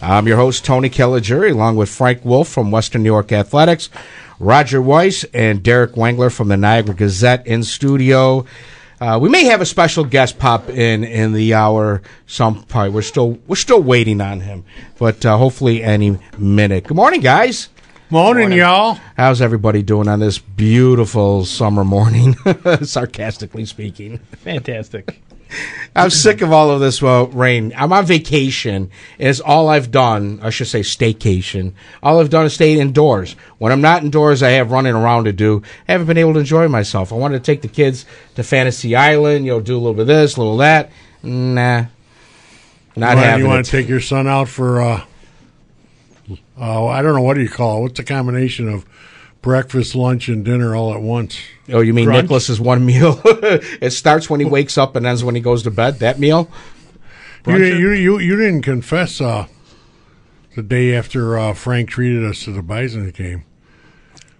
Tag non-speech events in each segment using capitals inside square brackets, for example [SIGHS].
I'm your host, Tony Caligiuri, along with Frank Wolf from Western New York Athletics, Roger Weiss, and Derek Wengler from the Niagara Gazette in studio. Uh, we may have a special guest pop in in the hour. Some part we're still we're still waiting on him, but uh, hopefully any minute. Good morning, guys. Morning, morning, y'all. How's everybody doing on this beautiful summer morning? [LAUGHS] Sarcastically speaking. Fantastic. I'm sick of all of this well, rain. I'm on vacation. It's all I've done. I should say staycation. All I've done is stay indoors. When I'm not indoors, I have running around to do. I haven't been able to enjoy myself. I wanted to take the kids to Fantasy Island. You know, do a little bit of this, a little of that. Nah, not well, having. You want to take your son out for? uh uh, I don't know what do you call it. What's the combination of breakfast, lunch, and dinner all at once. Oh, you mean Crunch? Nicholas's one meal? [LAUGHS] it starts when he wakes up and ends when he goes to bed. That meal. You, you, you you didn't confess uh, the day after uh, Frank treated us to the Bison game.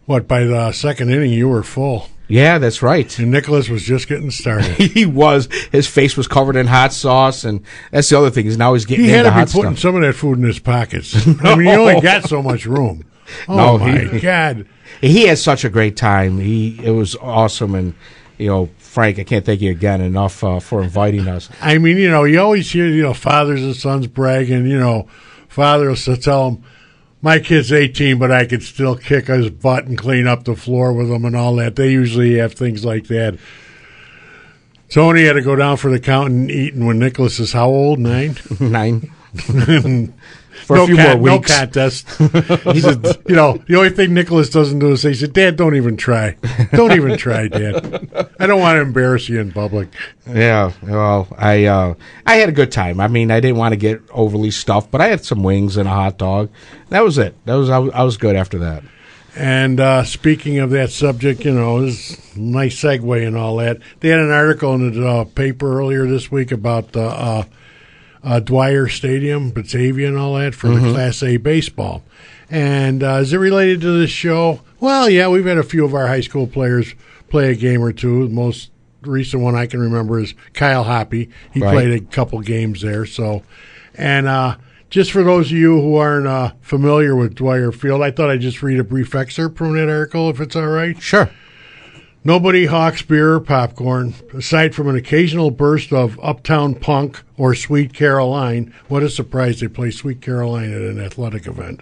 What by the second inning you were full. Yeah, that's right. And Nicholas was just getting started. [LAUGHS] he was. His face was covered in hot sauce, and that's the other thing is now he's getting. He had to be putting stuff. some of that food in his pockets. [LAUGHS] I mean, he only got so much room. Oh no, my he, God! He had such a great time. He it was awesome, and you know, Frank, I can't thank you again enough uh, for inviting us. [LAUGHS] I mean, you know, you always hear you know fathers and sons bragging. You know, father will tell him, "My kid's 18, but I could still kick his butt and clean up the floor with him and all that." They usually have things like that. Tony had to go down for the count and eat, and when Nicholas is how old? Nine. [LAUGHS] Nine. [LAUGHS] for no a few more weeks. No contest. [LAUGHS] he said, [LAUGHS] you know, the only thing Nicholas doesn't do is say, he said, Dad, don't even try. Don't even try, Dad. I don't want to embarrass you in public. Yeah, well, I uh, I had a good time. I mean, I didn't want to get overly stuffed, but I had some wings and a hot dog. That was it. That was I was, I was good after that. And uh, speaking of that subject, you know, this nice segue and all that. They had an article in the uh, paper earlier this week about the uh, Dwyer Stadium, Batavia, and all that for mm-hmm. the Class A baseball. And uh, is it related to this show? Well, yeah, we've had a few of our high school players play a game or two. The most recent one I can remember is Kyle Hoppy. He right. played a couple games there. So, and uh, just for those of you who aren't uh, familiar with Dwyer Field, I thought I'd just read a brief excerpt from that article, if it's all right. Sure. Nobody hawks beer or popcorn, aside from an occasional burst of uptown punk or Sweet Caroline. What a surprise they play Sweet Caroline at an athletic event.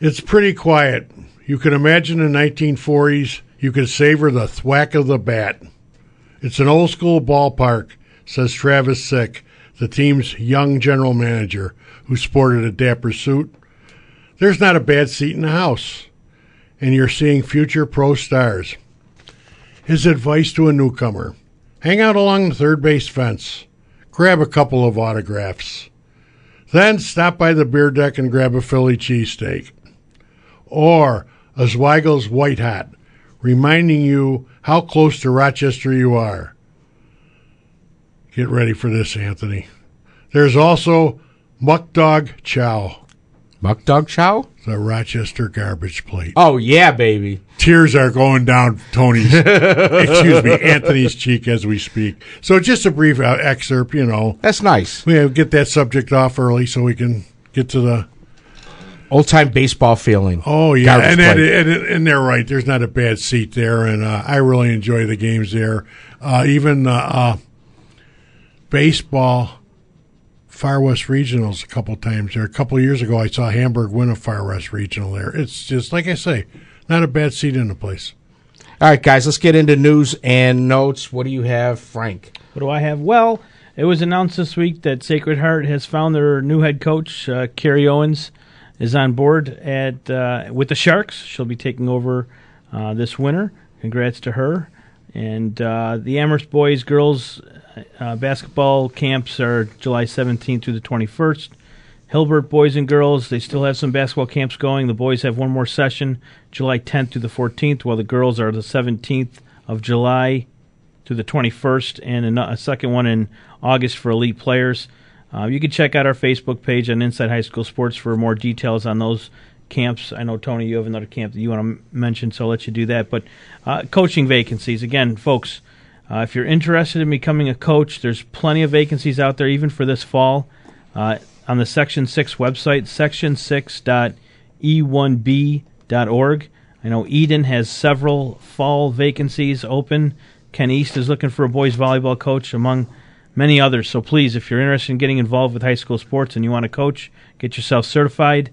It's pretty quiet. You can imagine the 1940s. You can savor the thwack of the bat. It's an old school ballpark, says Travis Sick, the team's young general manager, who sported a dapper suit. There's not a bad seat in the house, and you're seeing future pro stars. His advice to a newcomer hang out along the third base fence, grab a couple of autographs, then stop by the beer deck and grab a Philly cheesesteak. Or a Zweigle's White Hat, reminding you how close to Rochester you are. Get ready for this, Anthony. There's also Muck Dog Chow. Muck Dog Chow? The Rochester garbage plate. Oh, yeah, baby tears are going down Tony's, [LAUGHS] excuse me, Anthony's cheek as we speak. So just a brief uh, excerpt, you know. That's nice. We get that subject off early so we can get to the old time baseball feeling. Oh yeah, and, and, and, and they're right. There's not a bad seat there, and uh, I really enjoy the games there. Uh, even uh, uh baseball Far West regionals a couple times there. A couple years ago, I saw Hamburg win a Far West regional there. It's just like I say, not a bad seat in the place. All right, guys, let's get into news and notes. What do you have, Frank? What do I have? Well, it was announced this week that Sacred Heart has found their new head coach, uh, Carrie Owens, is on board at uh, with the Sharks. She'll be taking over uh, this winter. Congrats to her. And uh, the Amherst boys girls uh, basketball camps are July 17th through the 21st. Hilbert boys and girls, they still have some basketball camps going. The boys have one more session, July 10th through the 14th, while the girls are the 17th of July through the 21st, and a, second one in August for elite players. Uh, you can check out our Facebook page on Inside High School Sports for more details on those camps. I know Tony, you have another camp that you want to mention, so I'll let you do that. But uh, coaching vacancies again, folks. Uh, if you're interested in becoming a coach, there's plenty of vacancies out there, even for this fall. Uh, on the Section 6 website, section6.e1b.org. I know Eden has several fall vacancies open. Ken East is looking for a boys volleyball coach, among many others. So please, if you're interested in getting involved with high school sports and you want to coach, get yourself certified.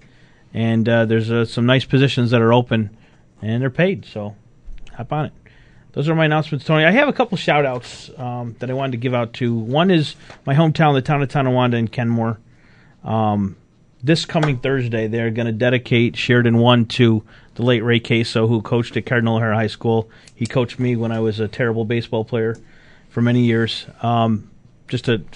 And uh, there's uh, some nice positions that are open, and they're paid. So hop on it. Those are my announcements, Tony. I have a couple shout outs um, that I wanted to give out to. One is my hometown, the town of Tonawanda in Kenmore. Um, this coming Thursday, they're going to dedicate Sheridan 1 to the late Ray Queso, who coached at Cardinal O'Hara High School. He coached me when I was a terrible baseball player for many years. Um, just an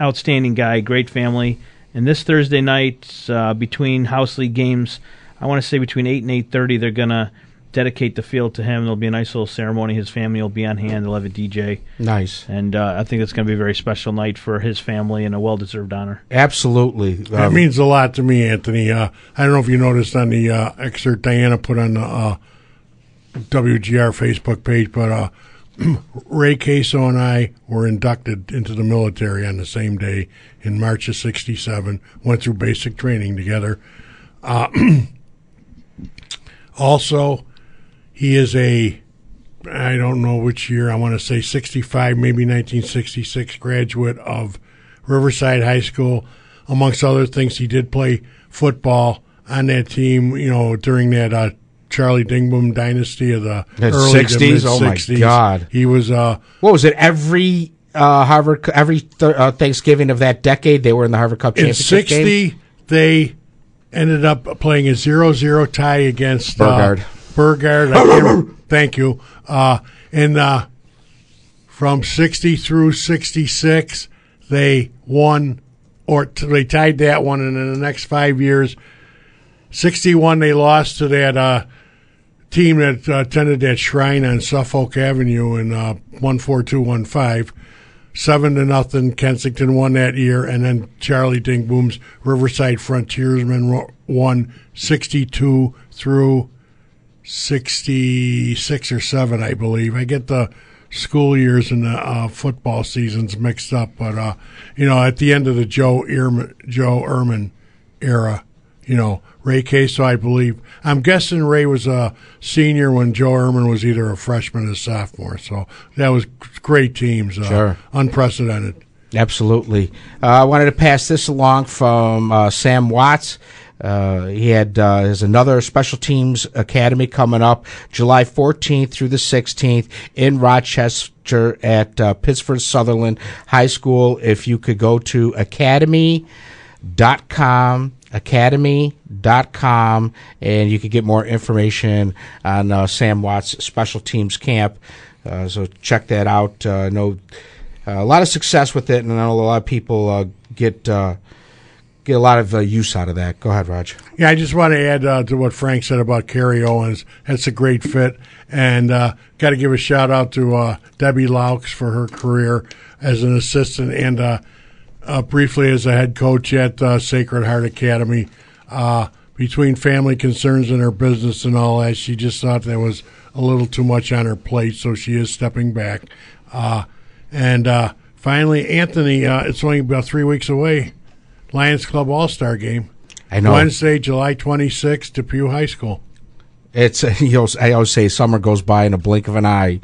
outstanding guy, great family. And this Thursday night, uh, between house league games, I want to say between eight and eight thirty, they're gonna dedicate the field to him. There'll be a nice little ceremony. His family will be on hand. They'll have a DJ. Nice. And uh, I think it's going to be a very special night for his family and a well deserved honor. Absolutely. That um, means a lot to me, Anthony. Uh, I don't know if you noticed on the uh, excerpt Diana put on the uh, WGR Facebook page, but uh, [CLEARS THROAT] Ray Queso and I were inducted into the military on the same day in March of 67, went through basic training together. Uh, [CLEARS THROAT] also, he is a, I don't know which year, I want to say 65, maybe 1966 graduate of Riverside High School. Amongst other things, he did play football on that team, you know, during that uh, Charlie Dingboom dynasty of the early 60s. Oh my God! He was. Uh, what was it? Every uh, Harvard, every th- uh, Thanksgiving of that decade, they were in the Harvard Cup championship. in '60. Game? They ended up playing a 0-0 tie against uh, Burgard. Burgard. thank you. Uh, and uh, from 60 through 66, they won, or t- they tied that one, and in the next five years, 61 they lost to that uh, team that uh, attended that shrine on Suffolk Avenue in uh, 14215. Seven to nothing. Kensington won that year, and then Charlie Dingboom's Riverside Frontiersmen won 62 through 66 or 7, I believe. I get the school years and the uh, football seasons mixed up, but, uh, you know, at the end of the Joe, Ehrmann, Joe Ehrmann era, you know, Ray Queso, I believe. I'm guessing Ray was a senior when Joe Ehrmann was either a freshman or a sophomore. So that was great teams. Uh, sure. Unprecedented. Absolutely. Uh, I wanted to pass this along from uh, Sam Watts. Uh, he had uh, there's another special teams academy coming up July 14th through the 16th in Rochester at uh, Pittsford Sutherland High School. If you could go to academy.com academy.com and you can get more information on uh, Sam Watts Special Teams Camp. Uh, so check that out. Uh, I know uh, a lot of success with it, and I know a lot of people uh, get uh, get a lot of use out of that. Go ahead, Raj. Yeah, I just want to add to what Frank said about Carrie Owens. That's a great fit, and got to give a shout out to Debbie Laux for her career as an assistant and uh, briefly as a head coach at uh, Sacred Heart Academy. Uh, between family concerns and her business and all that, she just thought there was a little too much on her plate, so she is stepping back. Uh, and uh, finally, Anthony, uh, it's only about three weeks away. Lions Club All Star Game. I know. Wednesday, July 26th, Depew High School. It's [LAUGHS] you know, I always say summer goes by in a blink of an eye.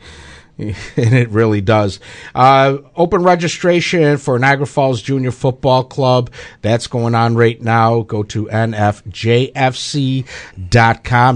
[LAUGHS] and it really does. Uh, open registration for Niagara Falls Junior Football Club. That's going on right now. Go to nfjfc.com.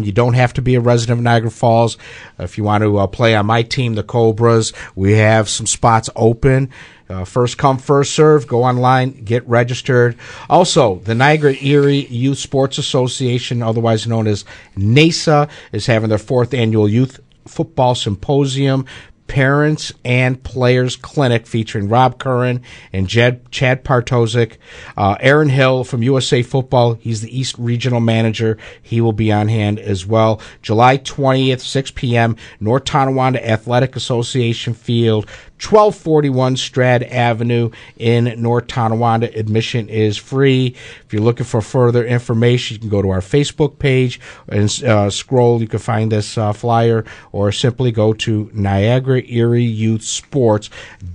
You don't have to be a resident of Niagara Falls. If you want to uh, play on my team, the Cobras, we have some spots open. Uh, first come, first serve. Go online, get registered. Also, the Niagara Erie Youth Sports Association, otherwise known as NASA, is having their fourth annual youth football symposium parents and players clinic featuring Rob Curran and Jed, Chad Partozik. Uh, Aaron Hill from USA Football, he's the East Regional Manager. He will be on hand as well. July 20th, 6 p.m., North Tonawanda Athletic Association Field. 1241 Strad Avenue in North Tonawanda. Admission is free. If you're looking for further information, you can go to our Facebook page and uh, scroll. You can find this uh, flyer or simply go to Niagara Erie Youth Sports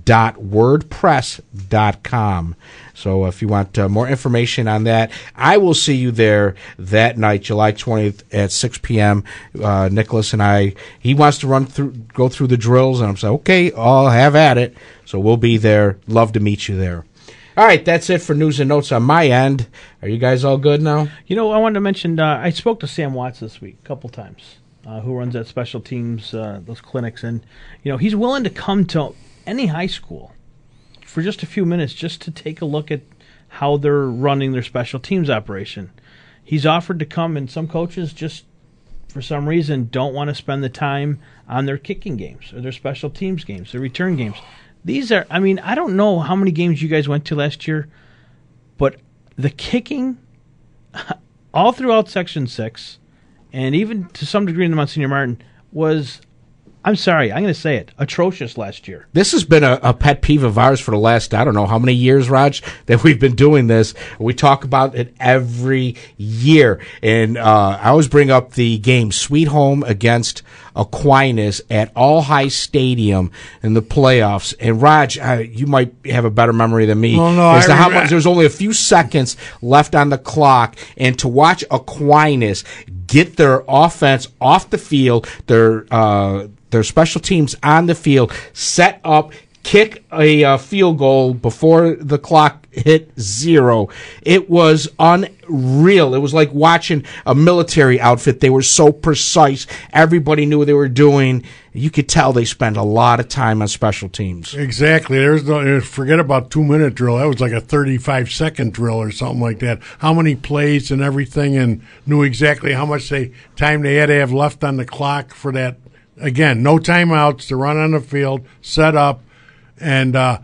wordpress.com. So if you want uh, more information on that, I will see you there that night, July 20th at 6 p.m. Uh, Nicholas and I, he wants to run through, go through the drills, and I'm saying, okay, I'll have at it. So we'll be there. Love to meet you there. All right, that's it for news and notes on my end. Are you guys all good now? You know, I wanted to mention uh, I spoke to Sam Watts this week a couple times, uh, who runs that special teams, uh, those clinics, and you know he's willing to come to any high school for just a few minutes just to take a look at how they're running their special teams operation. He's offered to come, and some coaches just for some reason don't want to spend the time on their kicking games or their special teams games, their return games. These are, I mean, I don't know how many games you guys went to last year, but the kicking [LAUGHS] all throughout Section 6 and even to some degree in the Monsignor Martin was I'm sorry, I'm going to say it, atrocious last year. This has been a, a, pet peeve of ours for the last, I don't know how many years, Raj, that we've been doing this. We talk about it every year. And uh, I always bring up the game Sweet Home against Aquinas at All High Stadium in the playoffs. And Raj, uh, you might have a better memory than me. Well, no, as I to how remember- much, there's only a few seconds left on the clock. And to watch Aquinas get their offense off the field, their uh, their special teams on the field, set up, kick a uh, field goal before the clock hit zero. It was unreal. It was like watching a military outfit. They were so precise. Everybody knew what they were doing. You could tell they spent a lot of time on special teams. Exactly. There's no forget about two minute drill. That was like a thirty five second drill or something like that. How many plays and everything, and knew exactly how much they time they had to have left on the clock for that. Again, no timeouts to run on the field, set up, and uh,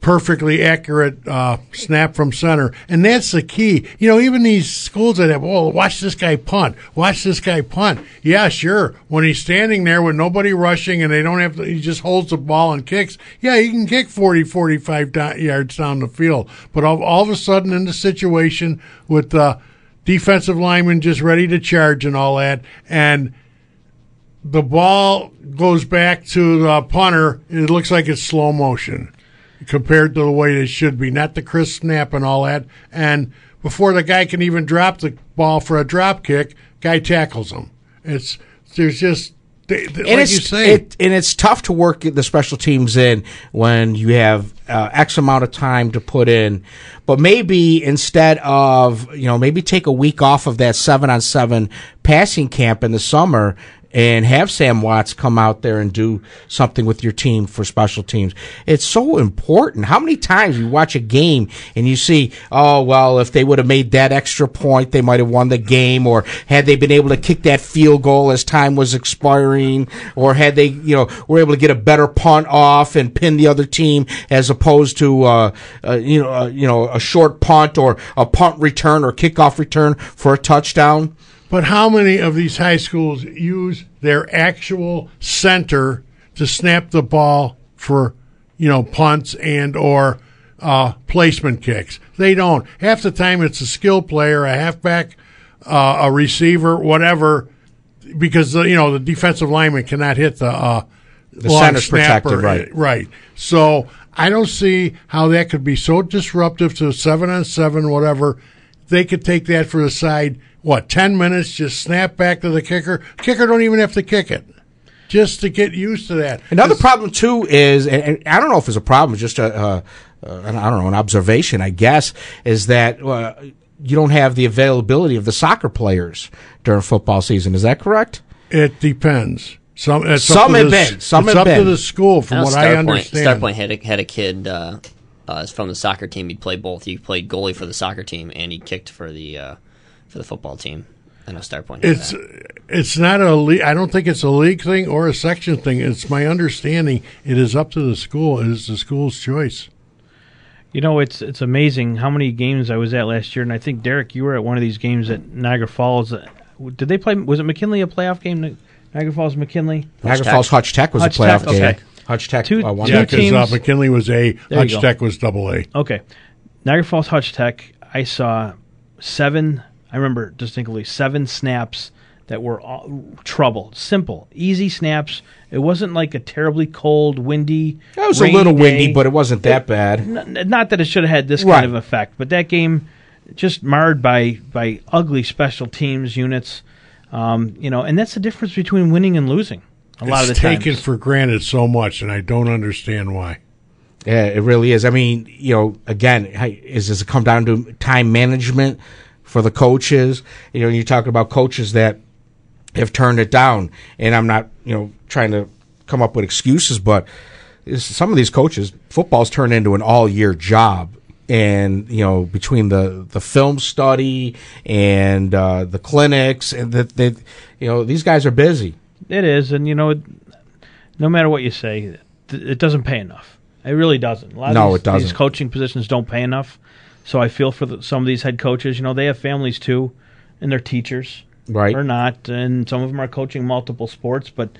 perfectly accurate uh, snap from center. And that's the key. You know, even these schools that have, oh, watch this guy punt, watch this guy punt. Yeah, sure. When he's standing there with nobody rushing and they don't have to, he just holds the ball and kicks. Yeah, he can kick 40, 45 down, yards down the field. But all, all of a sudden in the situation with the defensive lineman just ready to charge and all that, and the ball goes back to the punter, it looks like it's slow motion compared to the way it should be, not the crisp snap and all that. And before the guy can even drop the ball for a drop kick, guy tackles him. It's there's just they, they, and like it's it, and it's tough to work the special teams in when you have uh, X amount of time to put in. But maybe instead of you know maybe take a week off of that seven on seven passing camp in the summer and have Sam Watts come out there and do something with your team for special teams. It's so important. How many times you watch a game and you see, oh, well, if they would have made that extra point, they might have won the game, or had they been able to kick that field goal as time was expiring, or had they, you know, were able to get a better punt off and pin the other team as opposed to, uh, uh, you know, uh, you know, a short punt or a punt return or kickoff return for a touchdown. But how many of these high schools use their actual center to snap the ball for, you know, punts and or uh, placement kicks? They don't. Half the time it's a skill player, a halfback, uh, a receiver, whatever, because the, you know the defensive lineman cannot hit the uh, The center's snapper. protected, right. Right. So I don't see how that could be so disruptive to seven on seven, whatever. They could take that for the side. What ten minutes? Just snap back to the kicker. Kicker don't even have to kick it. just to get used to that. Another problem too is, and, and I don't know if it's a problem, just a, uh, uh, I don't know, an observation, I guess, is that uh, you don't have the availability of the soccer players during football season. Is that correct? It depends. Some it's Some up to have the, been. Some it's have up to the school, from Now, what I understand. Starpoint had a, had a kid uh, uh, from the soccer team. He played both. He played goalie for the soccer team and he kicked for the uh, for the football team. I know Starpoint. Had It's it's not a league. I don't think it's a league thing or a section thing. It's my understanding. It is up to the school. It is the school's choice. You know, it's it's amazing how many games I was at last year, and I think Derek, you were at one of these games at Niagara Falls. Uh, Did they play? Was it McKinley a playoff game? Ni- Niagara Falls McKinley. Niagara Tech. Falls Hutch Tech was Hutch a playoff Tech, game. okay. Hutch Tech Two- uh, won two Yeah, teams- because uh, McKinley was A, There Hutch. Tech was double A. Okay, Niagara Falls Hutch Tech. I saw seven. I remember distinctly seven snaps that were all, trouble, simple, easy snaps. It wasn't like a terribly cold, windy. It was a rainy little windy, day. but it wasn't that bad. N- not that it should have had this Right. kind of effect, but that game just marred by by ugly special teams units. Um, you know, and that's the difference between winning and losing. A lot of the it's taken times. for granted so much, and I don't understand why. Yeah, it really is. I mean, you know, again, hi- is does it come down to time management for the coaches? You know, you talk about coaches that have turned it down, and I'm not, you know, trying to come up with excuses, but some of these coaches, football's turned into an all year job. And you know, between the, the film study and uh, the clinics, and that they, you know, these guys are busy. It is, and you know, it- no matter what you say, it doesn't pay enough. It really doesn't. A lot of No, these, it doesn't. These coaching positions don't pay enough. So I feel for the, some of these head coaches. You know, they have families too, and they're teachers, Right. Or not, and some of them are coaching multiple sports. But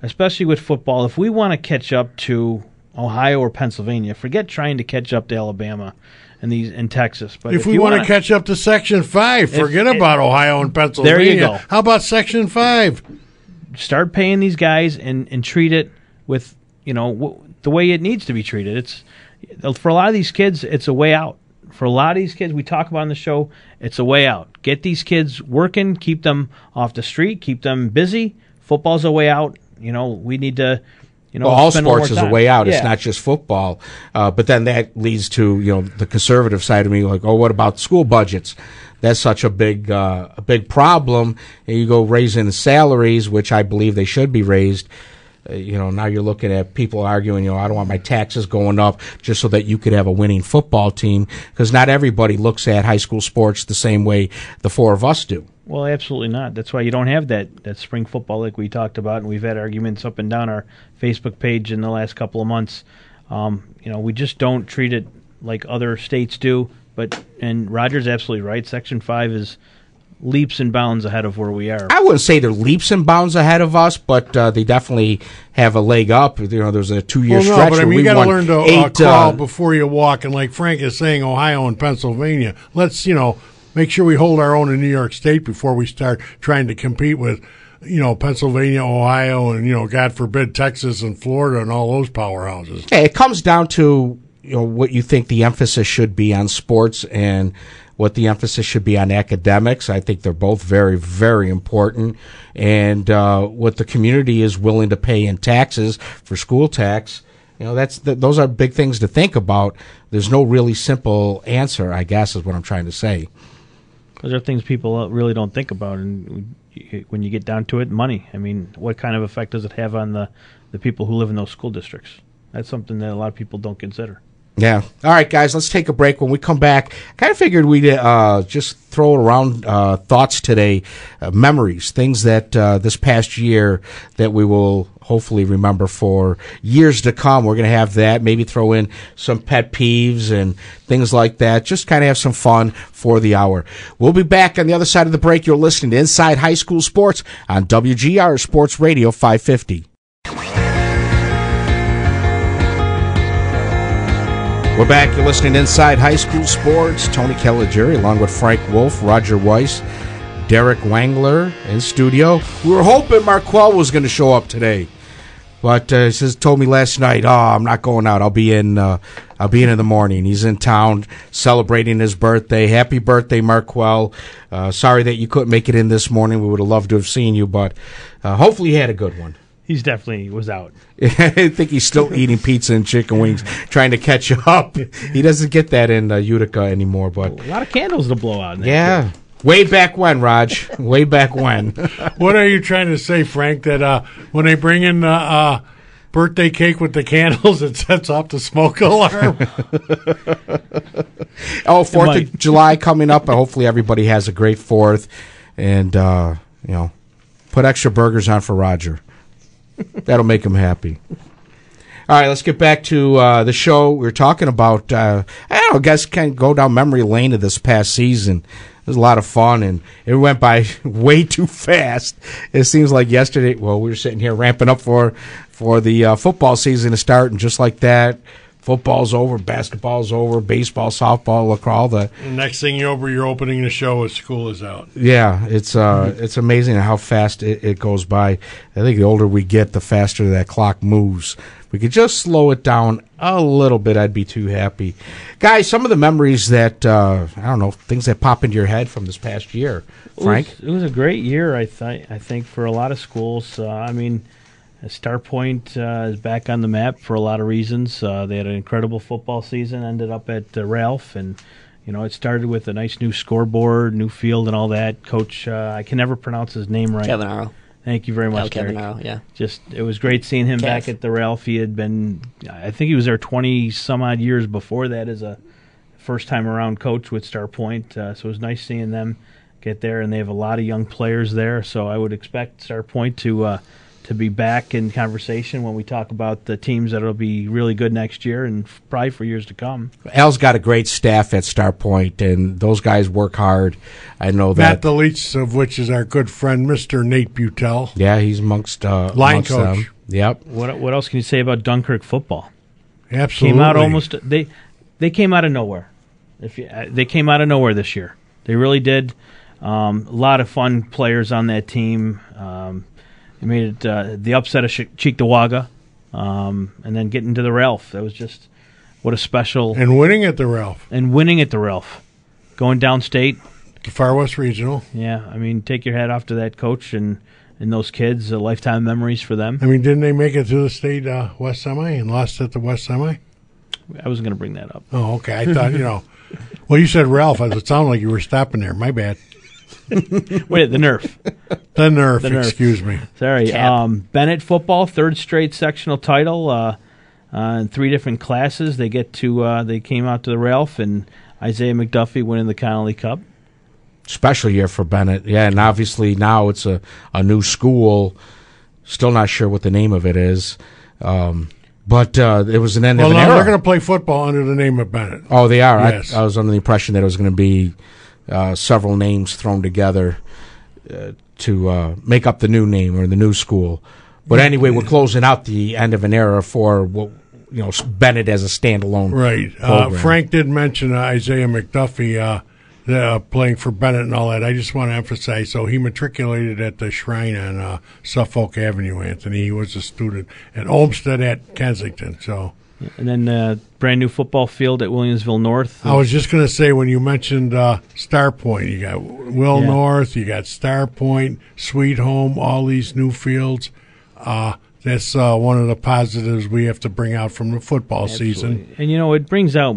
especially with football, if we want to catch up to Ohio or Pennsylvania, forget trying to catch up to Alabama and these in Texas. But If, if, we you want to catch up to Section 5, forget about Ohio and Pennsylvania. There you go. How about Section 5? start paying these guys and, and treat it with you know w- the way it needs to be treated. It's for a lot of these kids, it's a way out. For a lot of these kids, we talk about on the show, it's a way out. Get these kids working, keep them off the street, keep them busy. Football's a way out. You know, we need to. You know, Well, all sports is a way out. It's not just football. Uh, but then that leads to you know the conservative side of me, like, oh, what about school budgets? That's such a big uh, a big problem. And you go raising salaries, which I believe they should be raised. Uh, you know, now you're looking at people arguing, you know, I don't want my taxes going up just so that you could have a winning football team, because not everybody looks at high school sports the same way the four of us do. Well, absolutely not. That's why you don't have that, that spring football like we talked about, and we've had arguments up and down our Facebook page in the last couple of months. Um, you know, we just don't treat it like other states do. But and Roger's absolutely right. Section five is leaps and bounds ahead of where we are. I wouldn't say they're leaps and bounds ahead of us, but uh, they definitely have a leg up. You know, there's a two year Well, no, stretch but I mean, we you got to learn to uh, crawl uh, before you walk. And like Frank is saying, Ohio and Pennsylvania, let's, you know, make sure we hold our own in New York State before we start trying to compete with, you know, Pennsylvania, Ohio, and, you know, God forbid, Texas and Florida and all those powerhouses. Yeah, it comes down to you know what you think the emphasis should be on sports and what the emphasis should be on academics. I think they're both very, very important, and uh, what the community is willing to pay in taxes for school tax. You know, that's th- those are big things to think about. There's no really simple answer, I guess, is what I'm trying to say. Those are things people uh, really don't think about, and when you get down to it, money. I mean, what kind of effect does it have on the the people who live in those school districts? That's something that a lot of people don't consider. Yeah. All right, guys, let's take a break. When we come back, I kind of figured we'd uh, just throw around uh, thoughts today, uh, memories, things that uh, this past year that we will hopefully remember for years to come. We're going to have that, maybe throw in some pet peeves and things like that. Just kind of have some fun for the hour. We'll be back on the other side of the break. You're listening to Inside High School Sports on WGR Sports Radio 550. We're back. You're listening Inside High School Sports. Tony Caligiuri, along with Frank Wolf, Roger Weiss, Derek Wangler in studio. We were hoping Marquell was going to show up today, but uh, he says told me last night, "Oh, I'm not going out. I'll be in. Uh, I'll be in in the morning." He's in town celebrating his birthday. Happy birthday, Marquell! Uh, sorry that you couldn't make it in this morning. We would have loved to have seen you, but uh, hopefully you had a good one. He's definitely was out. [LAUGHS] I think he's still eating pizza and chicken wings, trying to catch up. He doesn't get that in uh, Utica anymore, but A lot of candles to blow out. in that yeah. Way back when, Raj. Way back when. [LAUGHS] What are you trying to say, Frank? That uh, when they bring in the uh, birthday cake with the candles, [LAUGHS] it sets off the smoke alarm? Oh, Fourth of July coming up. and Hopefully, everybody has a great Fourth, and uh, you know, put extra burgers on for Roger. That'll make him happy. All right, let's get back to uh, the show. We are talking about. Uh, I don't know. Guys, can go down memory lane of this past season. It was a lot of fun, and it went by [LAUGHS] way too fast. It seems like yesterday. Well, we were sitting here ramping up for for the uh, football season to start, and just like that, football's over, basketball's over, baseball, softball, lacrosse. all The Next thing you know, you're opening the show as school is out. yeah, it's uh, it's amazing how fast it, it goes by. I think the older we get, the faster that clock moves. If we could just slow it down a little bit, I'd be too happy. Guys, some of the memories that uh, I don't know, things that pop into your head from this past year, Frank. It was, it was a great year, I th- I think, for a lot of schools. Uh, I mean, Starpoint uh, is back on the map for a lot of reasons. Uh, they had an incredible football season. Ended up at uh, Ralph, and you know it started with a nice new scoreboard, new field, and all that. Coach, uh, I can never pronounce his name right. Kevin Arrow. Thank you very much, Kevin. Arrow, yeah. Just it was great seeing him Kev. back at the Ralph. He had been, I think he was there twenty some odd years before that as a first time around coach with Starpoint. Uh, so it was nice seeing them get there, and they have a lot of young players there. So I would expect Starpoint to uh, to be back in conversation when we talk about the teams that'll be really good next year and probably for years to come. Al's got a great staff at Starpoint, and those guys work hard. I know that. that. the least of which is our good friend, Mr. Nate Butel. yeah, he's amongst uh, Line amongst coach. them. Yep. What what else can you say about Dunkirk football? Absolutely. came out almost they they came out of nowhere. If you, uh, they came out of nowhere this year, they really did. Um, a lot of fun players on that team. Um, they made it uh, the upset of Ch- Cheektowaga, um, and then getting to the Ralph. That was just what a special and, winning at the Ralph, and winning at the Ralph, going downstate. the Far West Regional. Yeah, I mean, take your hat off to that coach and and those kids. Uh, lifetime memories for them. I mean, didn't they make it to the state uh, West Semi and lost at the West Semi? I wasn't going to bring that up. Oh, okay. I thought, you know. [LAUGHS] Well, you said Ralph. It sounded like you were stopping there. My bad. [LAUGHS] Wait, the Nerf. The Nerf, The Nerf. excuse me. Sorry. Um, Bennett football, third straight sectional title uh, uh, in three different classes. They get to uh, they came out to the Ralph and Isaiah McDuffie winning the Connolly Cup. special year for Bennett. Yeah, and obviously now it's a, a new school. Still not sure what the name of it is. Um, but uh, it was an end Well, of an now era. they're going to play football under the name of Bennett. oh, they are. Yes. I, I was under the impression that it was going to be uh, several names thrown together uh, to uh, make up the new name or the new school. But anyway, we're closing out the end of an era for what you know Bennett as a standalone. Right. Uh. Frank did mention uh, Isaiah McDuffie uh, the, uh, playing for Bennett and all that. I just want to emphasize. So he matriculated at the Shrine on uh, Suffolk Avenue, Anthony. He was a student at Olmsted at Kensington. So And then uh, brand new football field at Williamsville North. I was just going to say when you mentioned uh, Starpoint, you got Will Yeah. North, you got Starpoint, Sweet Home, all these new fields. Uh, that's uh, one of the positives we have to bring out from the football season. and you know it brings out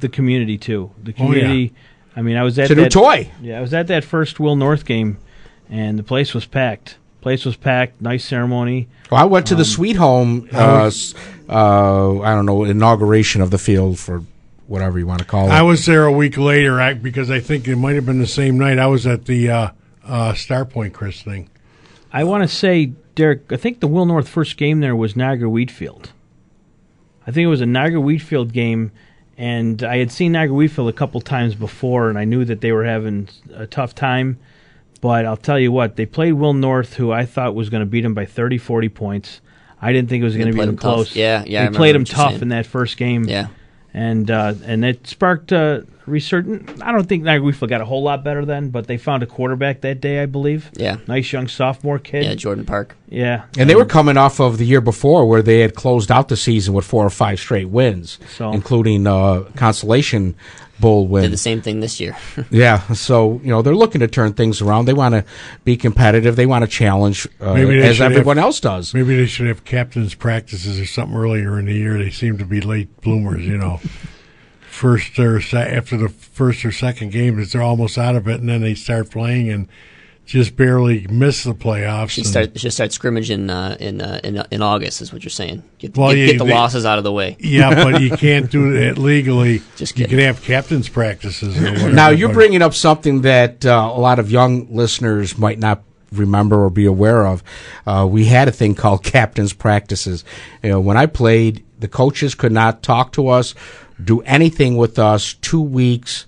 the community too. The Oh, yeah. community. I mean, I was at It's a new toy. Yeah, I was at that first Will North game, and the place was packed. Place was packed. Nice ceremony. Well, I went Um, to the Sweet Home. Uh, uh, I don't know inauguration of the field for whatever you want to call it. I was there a week later I, because I think it might have been the same night. I was at the uh, uh, Starpoint Chris thing. I want to say, Derek, I think the Will North first game there was Niagara Wheatfield. I think it was a Niagara Wheatfield game, and I had seen Niagara Wheatfield a couple times before, and I knew that they were having a tough time. But I'll tell you what, they played Will North, who I thought was going to beat him by 30, 40 points. I didn't think it was going to be even them tough. close. Yeah, yeah, I They played remember them what you're tough saying. in that first game. Yeah. and uh, and it sparked uh, resurgent. I don't think Niagara got a whole lot better then, but they found a quarterback that day, I believe. Yeah. nice young sophomore kid. Yeah, Jordan Park. Yeah, And they were coming off of the year before where they had closed out the season with four or five straight wins, So- including uh, consolation bowl win. Did the same thing this year. [LAUGHS] Yeah, so you know they're looking to turn things around. They want to be competitive. They want to challenge uh, Maybe as everyone have- else does. Maybe they should have captains practices or something earlier in the year. They seem to be late bloomers, you know. [LAUGHS] First or se- after the first or second game, they're almost out of it, and then they start playing and just barely miss the playoffs. should and- start should start scrimmaging uh, in, uh, in in August is what you're saying. Get, Well, get, yeah, get the they- losses out of the way. yeah, but you [LAUGHS] can't do it legally. Just you can have captains practices. Or whatever, Now you're bringing up something that uh, a lot of young listeners might not remember or be aware of. Uh, we had a thing called captains practices. You know, when I played, the coaches could not talk to us, do anything with us two weeks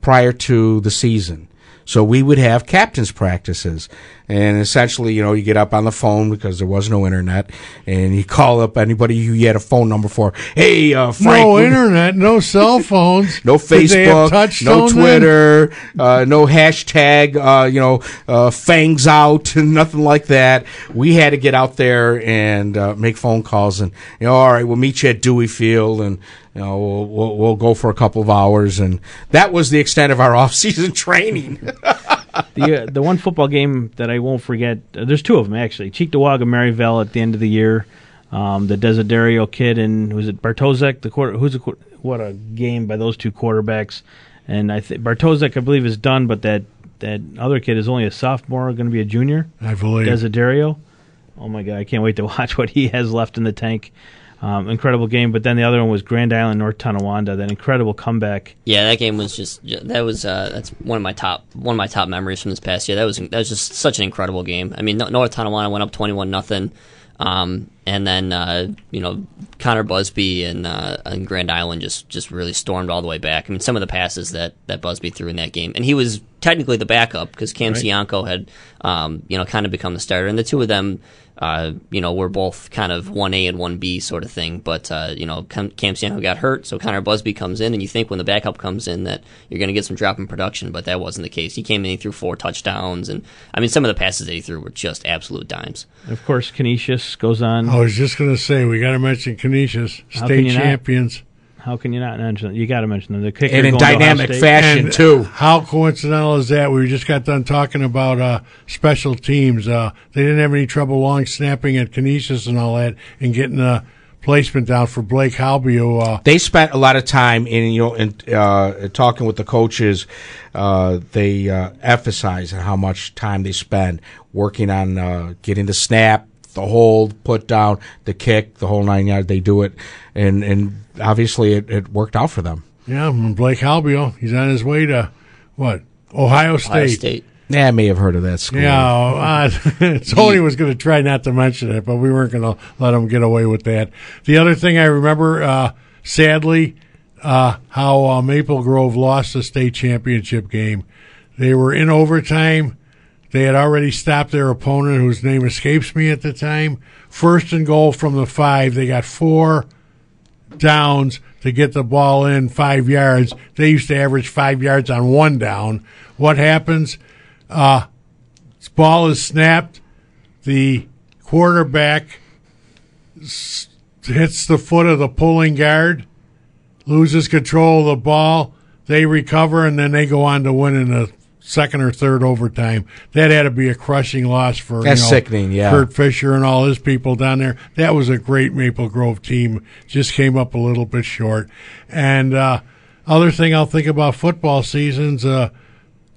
prior to the season. So we would have captains practices. And essentially, you know, you get up on the phone because there was no internet and you call up anybody who you had a phone number for. Hey, uh, Frank. no internet, no [LAUGHS] cell phones, no Facebook, no Twitter, uh, no hashtag, uh, you know, uh, fangs out, [LAUGHS] nothing like that. We had to get out there and uh, make phone calls, and you know, all right, we'll meet you at Dewey Field, and you know, we'll, we'll, we'll go for a couple of hours, and that was the extent of our [LAUGHS] off-season training. The uh, the one football game that I won't forget. Uh, there's two of them actually. Cheektowaga, Maryvale at the end of the year. Um, the Desiderio kid and was it Bartozek? The quarter. Who's the quar- what a game by those two quarterbacks. And I think Bartozek, I believe, is done, but that that other kid is only a sophomore, going to be a junior. I believe. Desiderio. Oh my god, I can't wait to [LAUGHS] watch what he has left in the tank. Um, incredible game, but then the other one was Grand Island North Tonawanda. That incredible comeback. Yeah, that game was just that was uh, that's one of my top one of my top memories from this past year. That was that was just such an incredible game. I mean, North Tonawanda went up twenty one nothing, um, and then uh, you know Connor Busby and, uh, and Grand Island just just really stormed all the way back. I mean, some of the passes that that Busby threw in that game, and he was technically the backup because Cam Cianco had um, you know kind of become the starter, and the two of them. Uh, you know, were both kind of one A and one B sort of thing, but uh, you know, Cam Cam Cianco got hurt, so Connor Busby comes in, and you think when the backup comes in that you're going to get some drop in production, but that wasn't the case. He came in, he threw four touchdowns, and I mean, some of the passes that he threw were just absolute dimes. Of course, Canisius goes on. I was just going to say we got to mention Canisius, How state champions. not? Champions. How can you not mention it? You got to mention them. The kicker and in going to dynamic fashion And too. How coincidental is that? We just got done talking about uh, special teams. Uh, they didn't have any trouble long snapping at Canisius and all that, and getting a placement down for Blake Haubeil. Who, uh, they spent a lot of time in you know in uh, talking with the coaches. Uh, they uh, emphasize how much time they spend working on uh, getting the snap, the hold, put down, the kick, the whole nine yards. They do it, and and obviously it, it worked out for them. yeah, and Blake Haubeil. oh, He's on his way to what? Ohio State. Ohio State. Yeah, I may have heard of that school. Yeah, uh, [LAUGHS] Tony was going to try not to mention it, but we weren't going to let him get away with that. The other thing I remember, uh, sadly, uh, how uh, Maple Grove lost the state championship game. They were in overtime. They had already stopped their opponent, whose name escapes me at the time. First and goal from the five. They got four downs to get the ball in five yards. They used to average five yards on one down. What happens? Uh, ball is snapped. The quarterback s- hits the foot of the pulling guard, loses control of the ball. They recover, and then they go on to win in the second or third overtime. That had to be a crushing loss for That's you know, sickening, yeah. Kurt Fisher and all his people down there. That was a great Maple Grove team. Just came up a little bit short. And uh, other thing I'll think about football seasons, uh,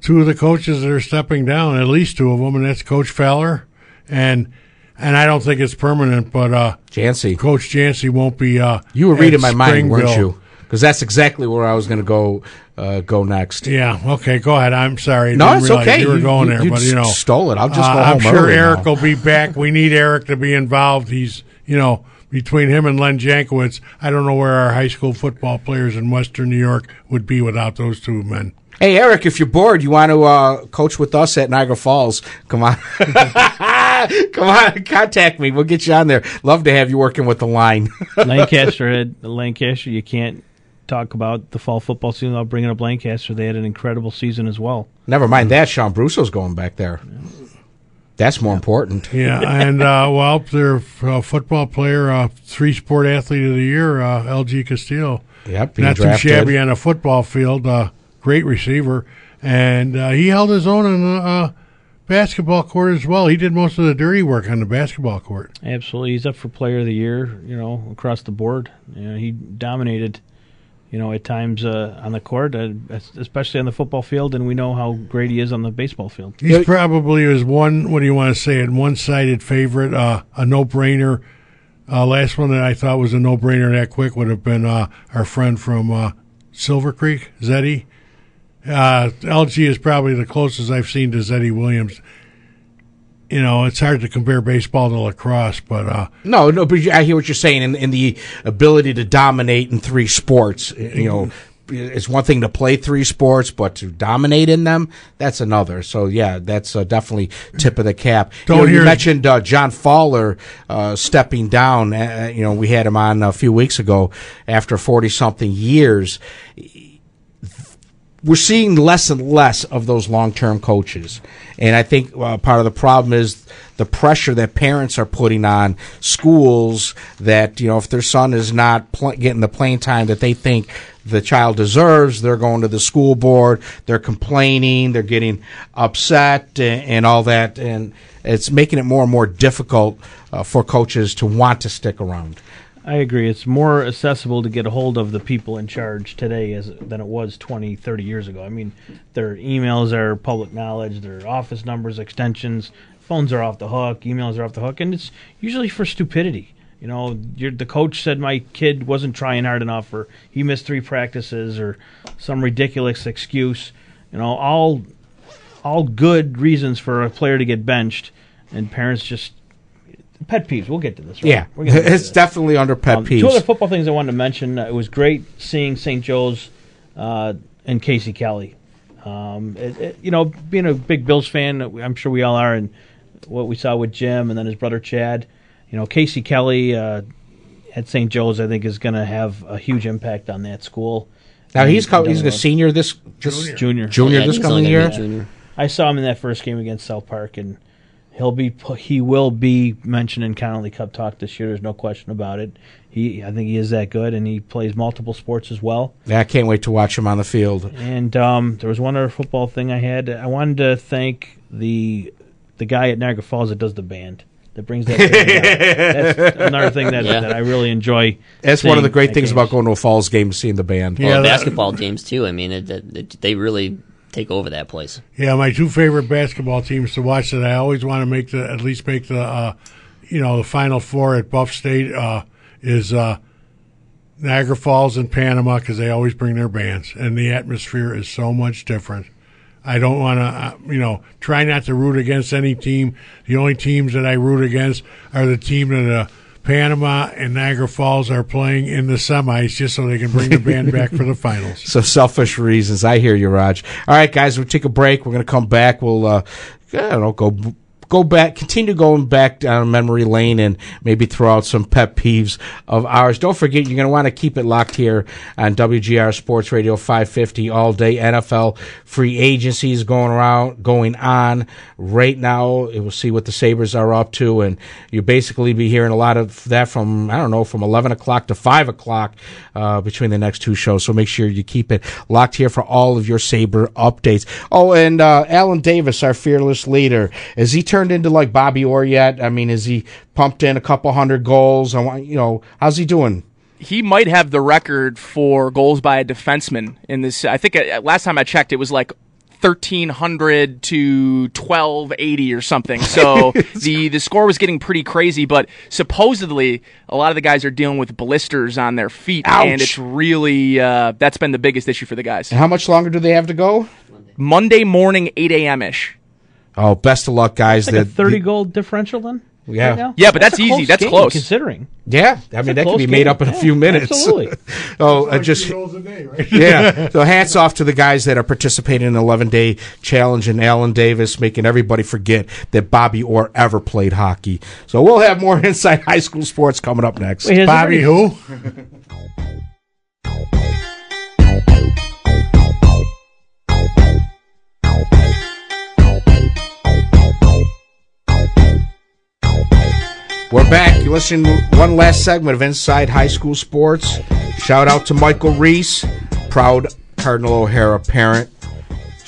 two of the coaches that are stepping down, at least two of them, and that's Coach Feller and and I don't think it's permanent, but uh, Jancy, Coach Jancy won't be. Uh, you were reading my mind, weren't you? Because that's exactly where I was going to go uh, go next. Yeah. Okay. Go ahead. I'm sorry. No, didn't it's okay. You were going you- there, you but you know, stole it. I'll just go uh, I'm home sure early Eric now. will be back. We need Eric to be involved. He's, you know, between him and Len Jankowitz, I don't know where our high school football players in Western New York would be without those two men. Hey, Eric, if you're bored, you want to uh, coach with us at Niagara Falls? Come on. [LAUGHS] Come on, contact me. We'll get you on there. Love to have you working with the line. [LAUGHS] Lancaster had Lancaster. You can't talk about the fall football season I'll bring bringing up Lancaster. They had an incredible season as well. Never mind that. Sean Brusso's going back there. That's more important. Yeah, and uh, [LAUGHS] well, their uh, football player, uh, three sport athlete of the year, uh, LG Castillo. Yep, being not drafted. too shabby on a football field. Uh, great receiver, and uh, he held his own on the uh, basketball court as well. He did most of the dirty work on the basketball court. Absolutely, he's up for Player of the Year. You know, across the board. You know, he dominated. You know, at times uh, on the court, uh, especially on the football field, and we know how great he is on the baseball field. He's probably his one. What do you want to say? A one-sided favorite, uh, a no-brainer. Uh, last one that I thought was a no-brainer that quick would have been uh, our friend from uh, Silver Creek, Zeddy. LG is probably the closest I've seen to Zeddy Williams. You know, it's hard to compare baseball to lacrosse, but uh, No, no, but I hear what you're saying, and, and the ability to dominate in three sports. You know, it's one thing to play three sports, but to dominate in them, that's another. So yeah, that's uh, definitely tip of the cap. You, know, you mentioned uh, John Fowler uh, stepping down. Uh, you know, we had him on a few weeks ago after forty something years we're seeing less and less of those long-term coaches. And i think uh, part of the problem is the pressure that parents are putting on schools that you know if their son is not pl- getting the playing time that they think the child deserves they're going to the school board they're complaining they're getting upset and, and all that. And it's making it more and more difficult uh, for coaches to want to stick around I agree. It's more accessible to get a hold of the people in charge today as than it was 20, 30 years ago. I mean, their emails are public knowledge, their office numbers, extensions, phones are off the hook, emails are off the hook, and it's usually for stupidity. You know, the coach said my kid wasn't trying hard enough, or he missed three practices, or some ridiculous excuse. You know, all all good reasons for a player to get benched, and parents just pet peeves. We'll get to this. Right? yeah We're gonna get to [LAUGHS] it's this. definitely under pet Um, peeves Two other football things I wanted to mention. Uh, it was great seeing St. Joe's uh, and Casey Kelly. Um, it, it- you know, being a big Bills fan, I'm sure we all are, and what we saw with Jim and then his brother Chad. You know, Casey Kelly uh, at St. Joe's, I think, is going to have a huge impact on that school. now he's co- he's the a senior this, this junior. junior Yeah, this think he's only coming year be junior. I saw him in that first game against South Park, and he'll be he will be mentioned in Connolly Cup talk this year. There's no question about it. He, I think he is that good, and he plays multiple sports as well. Yeah, I can't wait to watch him on the field. And um, there was one other football thing I had. I wanted to thank the the guy at Niagara Falls that does the band. That brings that. band. [LAUGHS] That's another thing that, Yeah. that I really enjoy. That's one of the great things games. about going to a Falls game, seeing the band. Yeah, Well, that- basketball games too. I mean, it, it, it- they really take over that place. Yeah, my two favorite basketball teams to watch that I always want to make the at least make the uh, you know the final four at Buff State uh, is uh, Niagara Falls and Panama because they always bring their bands and the atmosphere is so much different. I don't want to, uh, you know, try not to root against any team. The only teams that I root against are the team that uh, Panama and Niagara Falls are playing in the semis, just so they can bring the band back for the [LAUGHS] finals. So selfish reasons. I hear you, Raj. All right, guys, we'll take a break. We're going to come back. We'll, uh, I don't know, go go back, continue going back down memory lane, and maybe throw out some pet peeves of ours. Don't forget, you're going to want to keep it locked here on WGR Sports Radio 550 all day. NFL free agencies going around, going on right now. We'll see what the Sabres are up to, and you'll basically be hearing a lot of that from I don't know from 11 o'clock to 5 o'clock uh, between the next two shows. So make sure you keep it locked here for all of your Sabre updates. Oh, and uh, Alan Davis, our fearless leader, is he turned into like Bobby Orr yet? I mean, is he pumped in a couple hundred goals? I want you know, how's he doing? he might have the record for goals by a defenseman in this. I think uh, last time I checked, it was like. 1300 to 1280 or something. So [LAUGHS] the the score was getting pretty crazy, but supposedly a lot of the guys are dealing with blisters on their feet Ouch. and it's really uh, that's been the biggest issue for the guys. And how much longer do they have to go? Monday morning 8 a.m. ish. Oh, best of luck, guys. It's like a The- 30 goal differential then? Yeah. Right? Yeah, but that's a easy. That's game, close. Considering. Yeah, I mean that can close be made game. up in a few minutes. absolutely. [LAUGHS] oh, uh, Like just three goals a day, right? [LAUGHS] yeah. So hats off to the guys that are participating in the 11 day challenge and Alan Davis making everybody forget that Bobby Orr ever played hockey. So we'll have more [LAUGHS] inside high school sports coming up next. Wait, Bobby everybody- who? We're back. You listen to one last segment of Inside High School Sports. Shout out to Michael Reese, proud Cardinal O'Hara parent.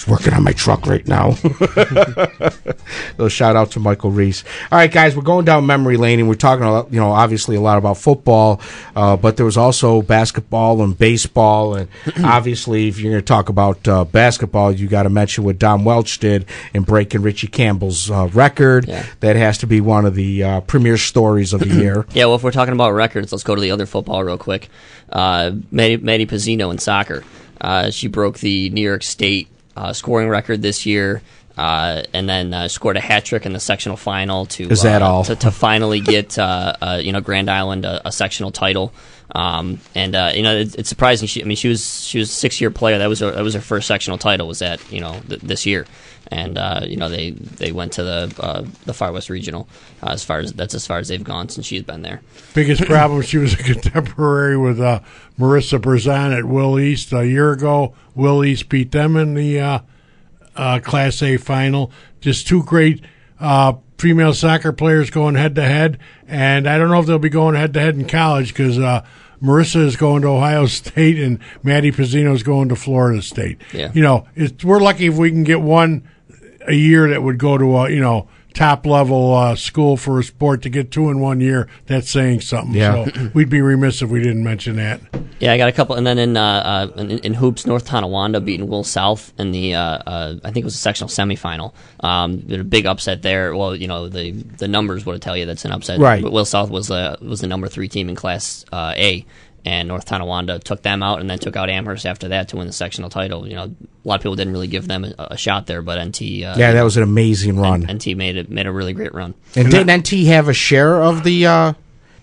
Working on my truck right now. [LAUGHS] so shout out to Michael Reese. All right, guys, we're going down memory lane, and we're talking, a lot, you know, obviously a lot about football, uh, but there was also basketball and baseball, and [CLEARS THROAT] obviously, if you're going to talk about uh, basketball, you got to mention what Don Welch did in breaking Richie Campbell's uh, record. Yeah. That has to be one of the uh, premier stories of the [CLEARS THROAT] year. Yeah, well, if we're talking about records, let's go to the other football real quick. Uh, Maddie, Maddie Pizzino in soccer. Uh, she broke the New York State uh, scoring record this year. Uh, and then uh, scored a hat trick in the sectional final to Is that uh, all? to, to finally get uh, uh, you know Grand Island a, a sectional title. Um, and uh, you know it, it's surprising. She, I mean, she was she was a six year player. That was her, that was her first sectional title. Was that you know th- this year? And uh, you know they they went to the uh, the Far West Regional uh, as far as that's as far as they've gone since she's been there. Biggest [CLEARS THROAT] problem, she was a contemporary with uh, Marissa Berzan at Will East a year ago. Will East beat them in the uh, uh, Class A final. Just two great uh, female soccer players going head to head, and I don't know if they'll be going head to head in college because uh, Marissa is going to Ohio [LAUGHS] State and Maddie Pizzino is going to Florida State. Yeah. You know, it's, we're lucky if we can get one a year that would go to a you know top level uh, school for a sport to get two in one year. That's saying something. Yeah. So [CLEARS THROAT] we'd be remiss if we didn't mention that. Yeah, I got a couple, and then in uh, uh, in, in hoops, North Tonawanda beating Will South in the uh, uh, I think it was a sectional semifinal. Um, a big upset there. Well, you know the the numbers would tell you that's an upset. Right. But Will South was the was the number three team in Class uh, A, and North Tonawanda took them out, and then took out Amherst after that to win the sectional title. You know, a lot of people didn't really give them a, a shot there, but NT uh, Yeah, that was an amazing run. NT made it made a really great run. And didn't NT have a share of the? Uh,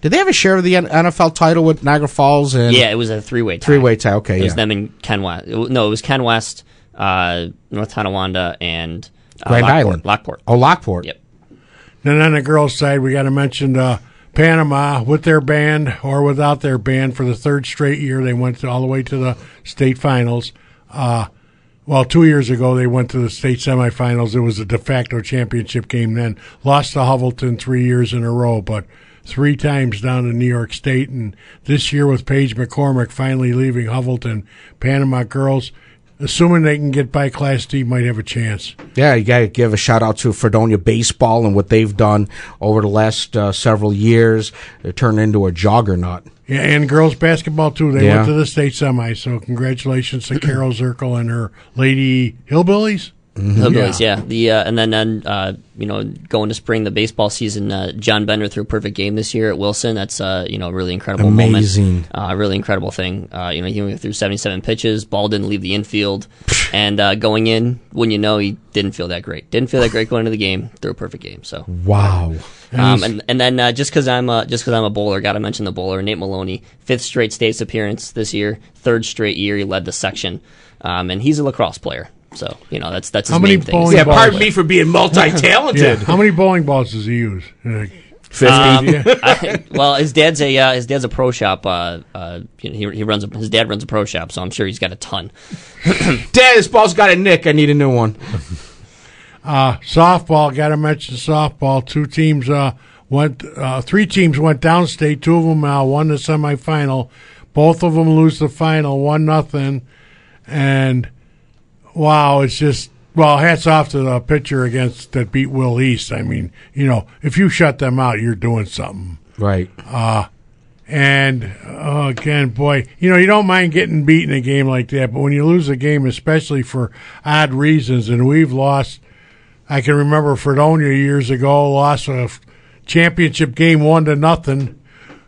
did they have a share of the NFL title with Niagara Falls and Yeah, it was a three way three way tie? Okay, It was yeah. them and Ken West. No, it was Ken West, uh, North Tonawanda, and uh, Grand Lockport. Island, Lockport. Oh, Lockport. Yep. Then on the girls' side, we got to mention uh, Panama with their band or without their band for the third straight year. They went to, all the way to the state finals. Uh, well, two years ago they went to the state semifinals. It was a de facto championship game. Then lost to Hubbleton three years in a row, but three times down in New York State. And this year with Paige McCormick finally leaving Hubbleton, Panama girls, assuming they can get by Class D, might have a chance. Yeah, you got to give a shout out to Fredonia baseball and what they've done over the last uh, several years. They turned into a juggernaut. Yeah, and girls basketball too. They Yeah. went to the state semi. So congratulations to Carol Zirkel and her lady hillbillies. Hillbillies, yeah. The uh, and then then uh, you know going to spring the baseball season. Uh, John Bender threw a perfect game this year at Wilson. That's uh, you know a really incredible Amazing. moment. Uh, really incredible thing. Uh, you know he only threw seventy seven pitches. Ball didn't leave the infield, [SIGHS] and uh, going in, when you know he didn't feel that great. Didn't feel that great going into the game. Threw a perfect game. So Wow. Um, and and then uh, just because I'm a, just because I'm a bowler, got to mention the bowler Nate Maloney, fifth straight states appearance this year, third straight year he led the section, um, and he's a lacrosse player. So you know that's that's his How many main thing. bowling Yeah, balls? pardon me for being multi-talented. [LAUGHS] Yeah. How many bowling balls does he use? Fifty. Um, I, well, his dad's a uh, his dad's a pro shop. Uh, uh, you know, he he runs a, his dad runs a pro shop, so I'm sure he's got a ton. [COUGHS] Dad, this ball's got a nick. I need a new one. [LAUGHS] uh, softball. Got to mention softball. Two teams uh, went. Uh, three teams went downstate. Two of them uh, won the semifinal. Both of them lose the final, one nothing. And wow, it's just well, hats off to the pitcher against that beat Will East. I mean, you know, if you shut them out, you're doing something. Right. And uh, again, boy, you know, you don't mind getting beat in a game like that, but when you lose a game, especially for odd reasons, and we've lost, I can remember Fredonia years ago lost a championship game one to nothing.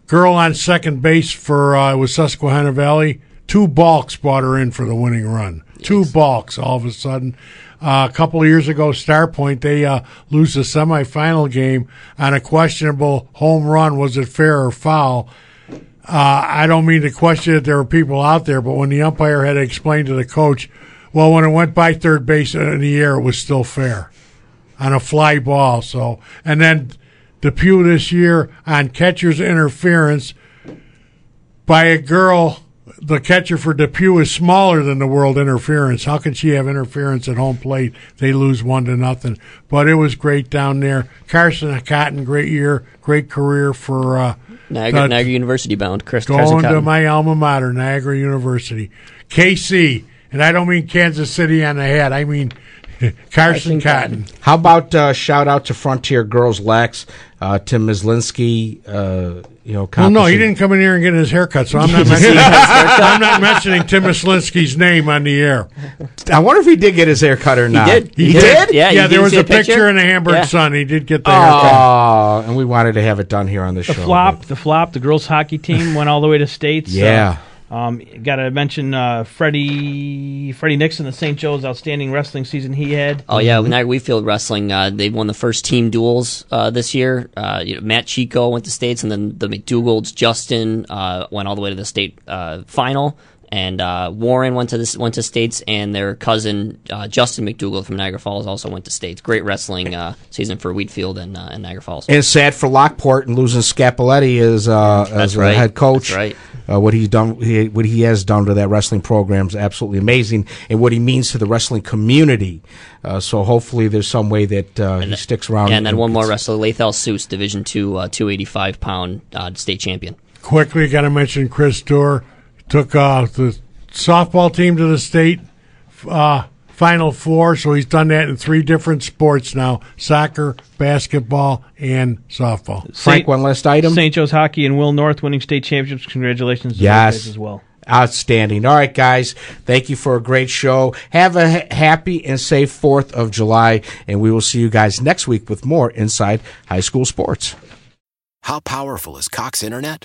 Girl on second base for uh, was Susquehanna Valley. Two balks brought her in for the winning run. Two balks all of a sudden. Uh, a couple of years ago, Starpoint, they uh, lose the semifinal game on a questionable home run. Was it fair or foul? Uh, I don't mean to question that there were people out there, but when the umpire had to explain to the coach, well, when it went by third base in the air, it was still fair on a fly ball. So, and then Depew this year on catcher's interference by a girl the catcher for Depew is smaller than the world interference. How can she have interference at home plate? They lose one to nothing. But it was great down there. Carson Cotton, great year, great career for uh, Niagara, the- Niagara University bound. Chris going to my alma mater, Niagara University. KC, and I don't mean Kansas City on the head. I mean [LAUGHS] Carson Cotton. How about uh, shout out to Frontier Girls Lax, uh, Tim Mislinski, uh, you know, Well, no, he didn't come in here and get his haircut, so I'm not [LAUGHS] mentioning, I'm not mentioning Tim Mislinski's name on the air. I wonder if he did get his hair cut or not. He did. He, He did? did? Yeah, yeah. There was a a picture? picture in the Hamburg Yeah. Sun. He did get the haircut. Oh, and we wanted to have it done here on the, The show. The flop, but- the flop, the girls hockey team went all the way to states. Yeah. Uh, um, got to mention uh, Freddie Freddie Nixon, the St. Joe's outstanding wrestling season he had. Oh yeah, Niagara Wheatfield Wrestling. Uh, they won the first team duels uh, this year. Uh, you know, Matt Chico went to states, and then the McDougalds, Justin, uh, went all the way to the state uh, final. And uh, Warren went to this went to states, and their cousin uh, Justin McDougal from Niagara Falls also went to states. Great wrestling uh, season for Wheatfield and, uh, and Niagara Falls. And sad for Lockport and losing Scapoletti as uh, as That's right. head coach. That's right. Uh, what he's done, he, what he has done to that wrestling program is absolutely amazing, and what he means to the wrestling community. Uh, so hopefully, there's some way that uh, he sticks around. Yeah, and then one more wrestler, Lathel Seuss, Division Two, uh, two eighty five pound uh, state champion. Quickly, got to mention Chris Dorr took uh, the softball team to the state uh, final four. So he's done that in three different sports now: soccer, basketball, and softball. Frank, one last item. St. Joe's hockey and Will North winning state championships. Congratulations to Yes. guys as well. Outstanding. All right, guys. Thank you for a great show. Have a happy and safe 4th of July, and we will see you guys next week with more Inside High School Sports. How powerful is Cox Internet?